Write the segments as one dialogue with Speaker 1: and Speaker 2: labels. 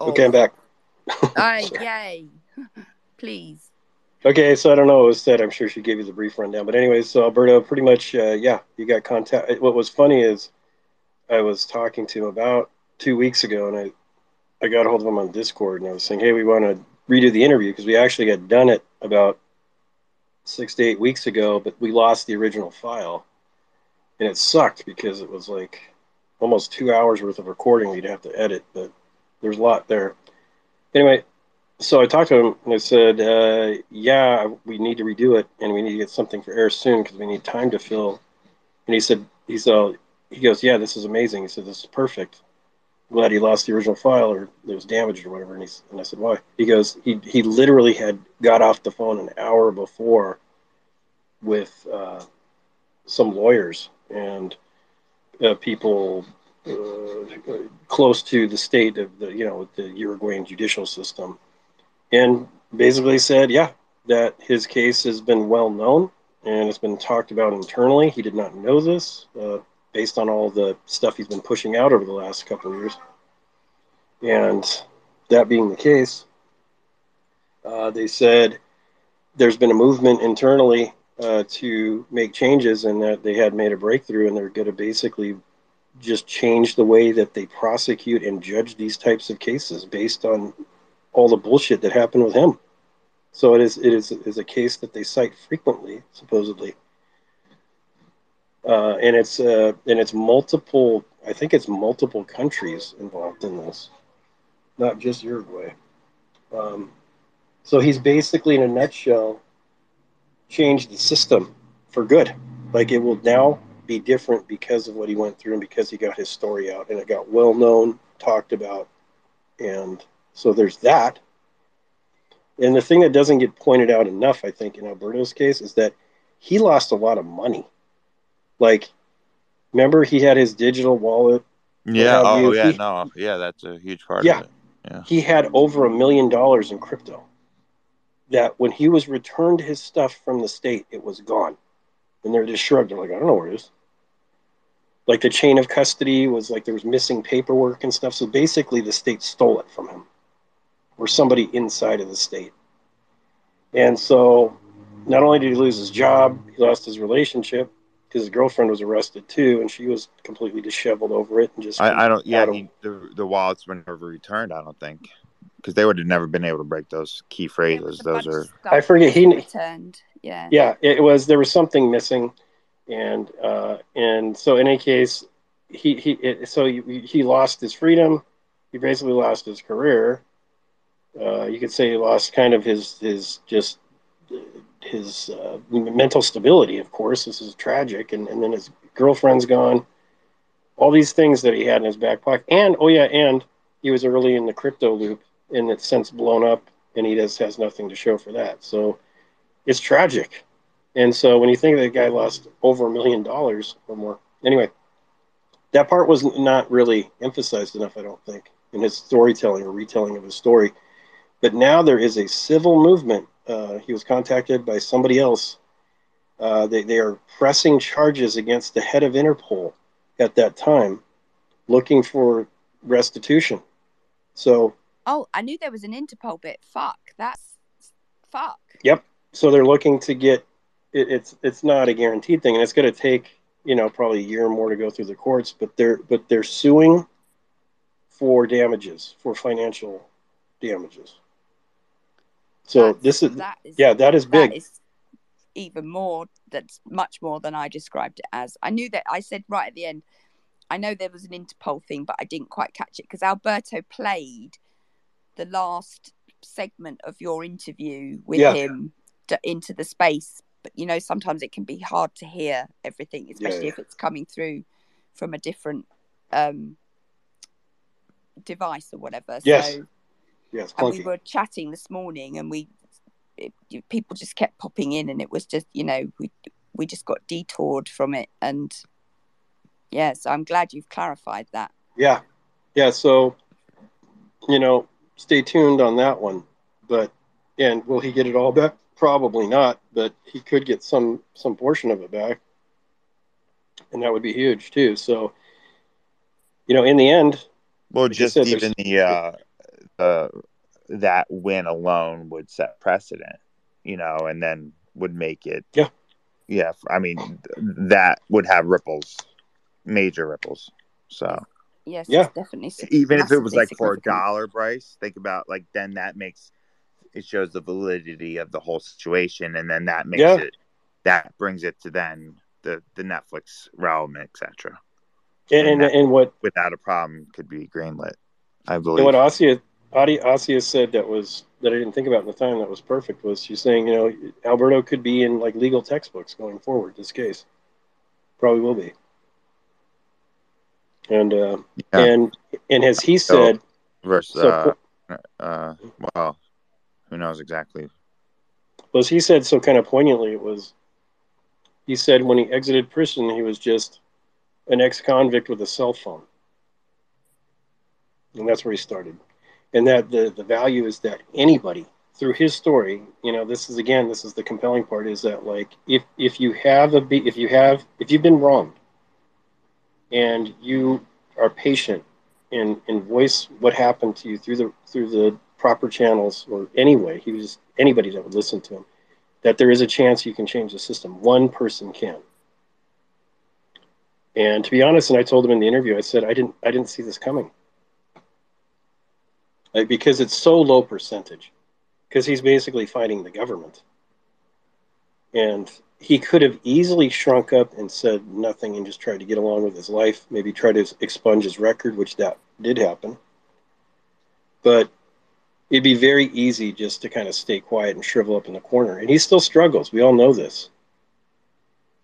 Speaker 1: of,
Speaker 2: Okay, I'm back.
Speaker 1: Aye, yay. Please.
Speaker 2: Okay, so I don't know what was said. I'm sure she gave you the brief rundown. But anyways, so Alberto, pretty much, uh, yeah, you got contact. What was funny is I was talking to him about two weeks ago, and I I got a hold of him on Discord, and I was saying, hey, we want to redo the interview because we actually had done it about six to eight weeks ago, but we lost the original file, and it sucked because it was like almost two hours worth of recording we'd have to edit, but there's a lot there. Anyway, so I talked to him and I said, uh, "Yeah, we need to redo it, and we need to get something for air soon because we need time to fill." And he said, "He's all he goes, yeah, this is amazing." He said, "This is perfect." glad he lost the original file or it was damaged or whatever. And, he, and I said, why? He goes, he, he literally had got off the phone an hour before with uh, some lawyers and uh, people close to the state of the, you know, the Uruguayan judicial system. And basically said, yeah, that his case has been well known and it's been talked about internally. He did not know this. Uh, based on all the stuff he's been pushing out over the last couple of years. And that being the case, uh, they said there's been a movement internally uh, to make changes and that they had made a breakthrough and they're going to basically just change the way that they prosecute and judge these types of cases based on all the bullshit that happened with him. So it is it is, is a case that they cite frequently, supposedly uh, and it's uh, and it's multiple. I think it's multiple countries involved in this, not just Uruguay. Um, so he's basically, in a nutshell, changed the system for good. Like it will now be different because of what he went through and because he got his story out and it got well known, talked about, and so there's that. And the thing that doesn't get pointed out enough, I think, in Alberto's case, is that he lost a lot of money like, remember he had his digital wallet.
Speaker 3: Yeah. Oh, yeah. He, no. Yeah, that's a huge part
Speaker 2: yeah,
Speaker 3: of it. Yeah.
Speaker 2: He had over a million dollars in crypto. That when he was returned his stuff from the state, it was gone. And they're just shrugged. They're like, I don't know where it is. Like the chain of custody was like there was missing paperwork and stuff. So basically, the state stole it from him, or somebody inside of the state. And so, not only did he lose his job, he lost his relationship, because his girlfriend was arrested too, and she was completely disheveled over it and just.
Speaker 3: I, I don't. Yeah, he, the the wallets were never returned. I don't think because they would have never been able to break those key phrases. Those are.
Speaker 2: I forget. He
Speaker 1: returned. Yeah.
Speaker 2: Yeah, it was. There was something missing, and uh, and so in any case, he he it, so he, he lost his freedom. He basically lost his career. Uh, you could say he lost kind of his his just his uh, mental stability. Of course, this is tragic, and, and then his girlfriend's gone. All these things that he had in his back pocket, and oh yeah, and he was early in the crypto loop, and it's since blown up, and he just has nothing to show for that. So it's tragic. And so when you think that guy lost over a million dollars or more, anyway, that part was not really emphasized enough, I don't think, in his storytelling or retelling of his story. But now there is a civil movement uh, he was contacted by somebody else. Uh, they, they are pressing charges against the head of Interpol at that time, looking for restitution. So.
Speaker 1: Oh, I knew there was an Interpol bit. Fuck, that's fuck.
Speaker 2: Yep. So they're looking to get. It, it's it's not a guaranteed thing, and it's going to take you know probably a year or more to go through the courts. But they're but they're suing for damages for financial damages. So that's, this is, that is yeah, that is big. That is
Speaker 1: even more. That's much more than I described it as. I knew that I said right at the end. I know there was an Interpol thing, but I didn't quite catch it because Alberto played the last segment of your interview with yeah. him to, into the space. But you know, sometimes it can be hard to hear everything, especially yeah, if it's coming through from a different um, device or whatever.
Speaker 2: Yes. So Yes,
Speaker 1: and we were chatting this morning, and we it, people just kept popping in, and it was just you know we we just got detoured from it, and yeah, so I'm glad you've clarified that.
Speaker 2: Yeah, yeah. So you know, stay tuned on that one. But and will he get it all back? Probably not, but he could get some some portion of it back, and that would be huge too. So, you know, in the end,
Speaker 3: well, just said, even the uh, uh, that win alone would set precedent, you know, and then would make it.
Speaker 2: Yeah.
Speaker 3: Yeah. I mean, that would have ripples, major ripples. So
Speaker 1: Yes,
Speaker 2: Yeah.
Speaker 1: definitely. sig-
Speaker 3: even if it was like for a dollar, Bryce, think about like then that makes it shows the validity of the whole situation, and then that makes
Speaker 2: Yeah.
Speaker 3: it that brings it to then the the Netflix realm, etc.
Speaker 2: And, and,
Speaker 3: that-
Speaker 2: and what
Speaker 3: Without a problem, could be greenlit. I
Speaker 2: and
Speaker 3: believe.
Speaker 2: what Asia Adi, said that was that I didn't think about in the time that was perfect was she's saying you know Alberto could be in like legal textbooks going forward. This case probably will be. And uh,
Speaker 3: Yeah.
Speaker 2: and and as he said,
Speaker 3: Versus,
Speaker 2: so
Speaker 3: uh, uh, well, who knows exactly?
Speaker 2: well, as he said so kind of poignantly, it was. He said when he exited prison, he was just an ex-convict with a cell phone, and that's where he started. And that the the value is that anybody through his story, you know, this is again, this is the compelling part, is that like if if you have a if you have if you've been wronged, and you are patient and and voice what happened to you through the through the proper channels or anyway, he was anybody that would listen to him, that there is a chance you can change the system. One person can. And to be honest, and I told him in the interview, I said I didn't I didn't see this coming. Like, because it's so low percentage. Because he's basically fighting the government. And he could have easily shrunk up and said nothing and just tried to get along with his life, maybe try to expunge his record, which that did happen. But it'd be very easy just to kind of stay quiet and shrivel up in the corner. And he still struggles. We all know this.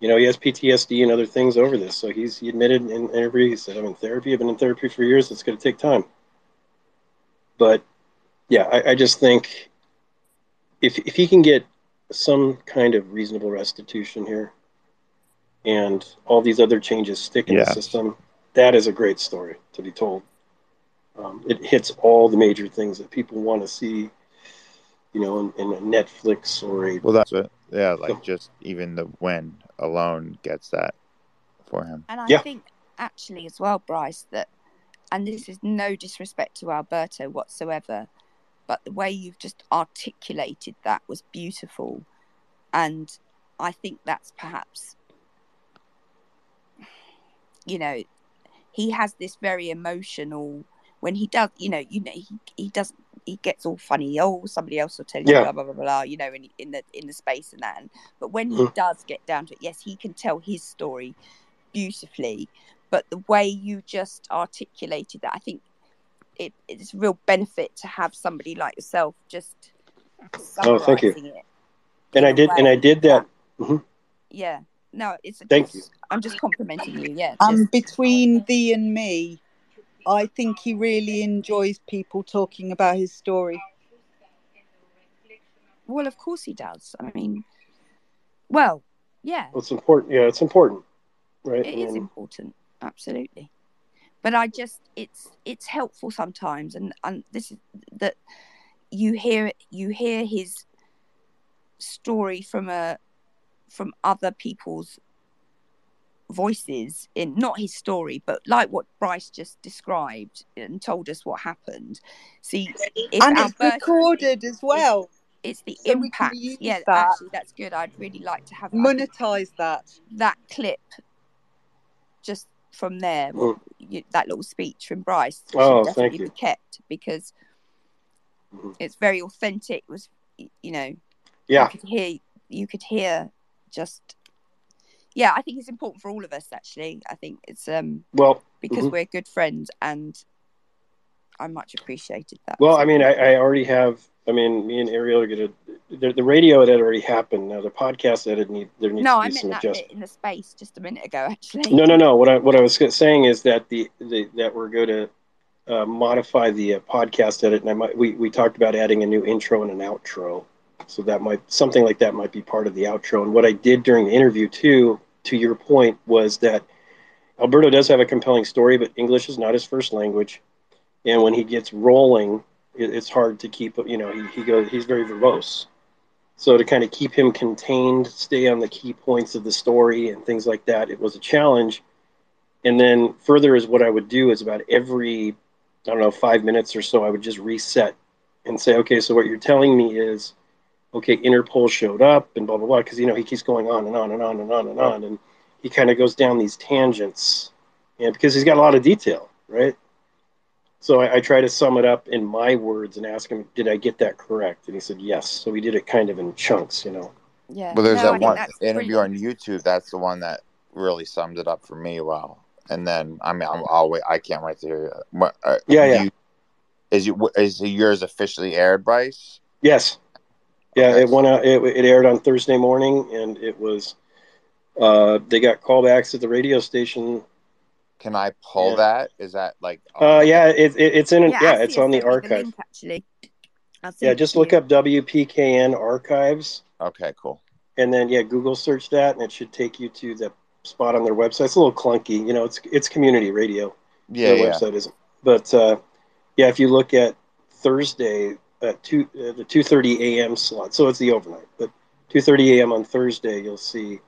Speaker 2: You know, he has PTSD and other things over this. So he's he admitted in interview, he said, I'm in therapy. I've been in therapy for years. It's going to take time. But yeah, I, I just think if if he can get some kind of reasonable restitution here, and all these other changes stick in the system, that is a great story to be told. Um, it hits all the major things that people want to see, you know, in, in a Netflix or a
Speaker 3: Well, that's it. Yeah, like just even the win alone gets that for him.
Speaker 1: And I
Speaker 2: Yeah.
Speaker 1: think actually as well, Bryce, that and this is no disrespect to Alberto whatsoever, but the way you've just articulated that was beautiful. And I think that's perhaps you know, he has this very emotional when he does you know, you know, he he doesn't he gets all funny, oh somebody else will tell you
Speaker 2: Yeah.
Speaker 1: blah blah blah blah, you know, in in the in the space and that and, but when he
Speaker 2: Mhm.
Speaker 1: does get down to it, yes, he can tell his story beautifully but the way you just articulated that i think it, it's a real benefit to have somebody like yourself just
Speaker 2: Oh, thank you.
Speaker 1: it
Speaker 2: and
Speaker 1: in
Speaker 2: I
Speaker 1: a
Speaker 2: did and I did that.
Speaker 1: yeah no it's
Speaker 2: Thank
Speaker 1: you. i'm just complimenting you yeah
Speaker 4: Um,
Speaker 1: just-
Speaker 4: between thee and me, I think he really enjoys people talking about his story.
Speaker 1: well of course he does i mean well yeah
Speaker 2: Well, it's important. Yeah, it's important, right?
Speaker 1: it
Speaker 2: I
Speaker 1: is
Speaker 2: mm.
Speaker 1: important absolutely but i just it's it's helpful sometimes and and this is that you hear you hear his story from a from other people's voices in not his story but like what bryce just described and told us what happened see if
Speaker 4: and it's
Speaker 1: Alberto-
Speaker 4: recorded as well.
Speaker 1: it's the
Speaker 4: so
Speaker 1: impact yeah
Speaker 4: that.
Speaker 1: actually that's good i'd really like to have I
Speaker 4: Monetize that.
Speaker 1: that clip just from there
Speaker 2: Mm.
Speaker 1: you, that little speech from bryce should
Speaker 2: Oh, thank
Speaker 1: definitely
Speaker 2: you.
Speaker 1: be kept because
Speaker 2: Mhm.
Speaker 1: it's very authentic it was you know
Speaker 2: yeah,
Speaker 1: you could hear you could hear just yeah i think it's important for all of us actually i think it's um
Speaker 2: well,
Speaker 1: because
Speaker 2: Mhm.
Speaker 1: we're good friends and i much appreciated that
Speaker 2: well. I mean, I. I already have. I mean, me and Ariel are gonna. The, the radio had already happened. Now the podcast edit need there needs
Speaker 1: no
Speaker 2: to
Speaker 1: i
Speaker 2: be
Speaker 1: meant
Speaker 2: some
Speaker 1: that
Speaker 2: adjustment.
Speaker 1: bit in the space just a minute ago actually
Speaker 2: No, no, no. What I what I was saying is that the, the that we're going to uh, modify the uh, podcast edit, and I might we we talked about adding a new intro and an outro, so that might something like that might be part of the outro. And what I did during the interview too, to your point, was that Alberto does have a compelling story, but English is not his first language, and when he gets rolling, it, it's hard to keep. You know, he he goes he's very verbose. So to kind of keep him contained, stay on the key points of the story and things like that, it was a challenge. And then further is what I would do is about every I don't know, five minutes or so, I would just reset and say, okay, so what you're telling me is, okay, Interpol showed up and blah blah blah, because you know he keeps going on and on and on and on and on, and he kind of goes down these tangents, and because he's got a lot of detail, right? So I, I try to sum it up in my words and ask him, did I get that correct? And he said yes. So we did it kind of in chunks, you know.
Speaker 1: Yeah.
Speaker 3: Well, there's
Speaker 1: No,
Speaker 3: that
Speaker 1: think
Speaker 3: one interview
Speaker 1: brilliant.
Speaker 3: on YouTube. That's the one that really summed it up for me well. And then I mean, I'm, I'll wait. I can't wait to hear it. What, uh,
Speaker 2: Yeah, yeah.
Speaker 3: you- is you is yours officially aired, Bryce?
Speaker 2: Yes. Yeah, it went out. It, it aired on Thursday morning, and it was. Uh, they got callbacks at the radio station.
Speaker 3: Can I pull
Speaker 2: Yeah.
Speaker 3: that? Is that like?
Speaker 2: Uh, yeah, it, it, it's in. Yeah,
Speaker 1: Asiya
Speaker 2: it's on the
Speaker 1: sent me
Speaker 2: archive.
Speaker 1: link, actually.
Speaker 2: Yeah, just look
Speaker 1: you.
Speaker 2: up WPKN archives,
Speaker 3: Okay, cool.
Speaker 2: and then yeah, Google search that, and it should take you to the spot on their website. It's a little clunky, you know. It's it's community radio.
Speaker 3: Yeah,
Speaker 2: their
Speaker 3: yeah.
Speaker 2: website isn't. But uh, yeah, if you look at Thursday at two uh, the two thirty a.m. slot, so it's the overnight. But two thirty a.m. on Thursday, you'll see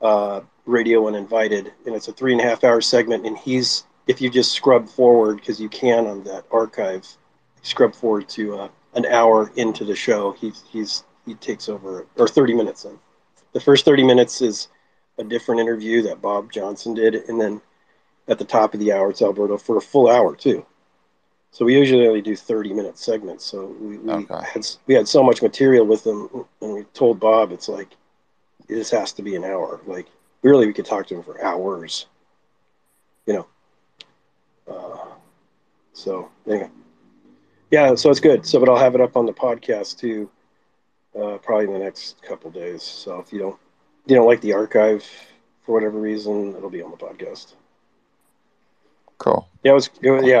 Speaker 2: uh, Radio Uninvited, and it's a three and a half hour segment. And he's if you just scrub forward because you can on that archive, scrub forward to uh, an hour into the show. He's he's he takes over or thirty minutes in. The first thirty minutes is a different interview that Bob Johnson did, and then at the top of the hour, it's Alberto for a full hour too. So we usually only do thirty minute segments. So we, we
Speaker 3: Okay.
Speaker 2: had we had so much material with them, and we told Bob it's like this has to be an hour. Like really, we could talk to him for hours. You know. Uh, so anyway, yeah. So it's good. So but I'll have it up on the podcast too, uh, probably in the next couple days. So if you don't you don't like the archive for whatever reason, it'll be on the podcast.
Speaker 3: Cool.
Speaker 2: Yeah, it was, it was yeah,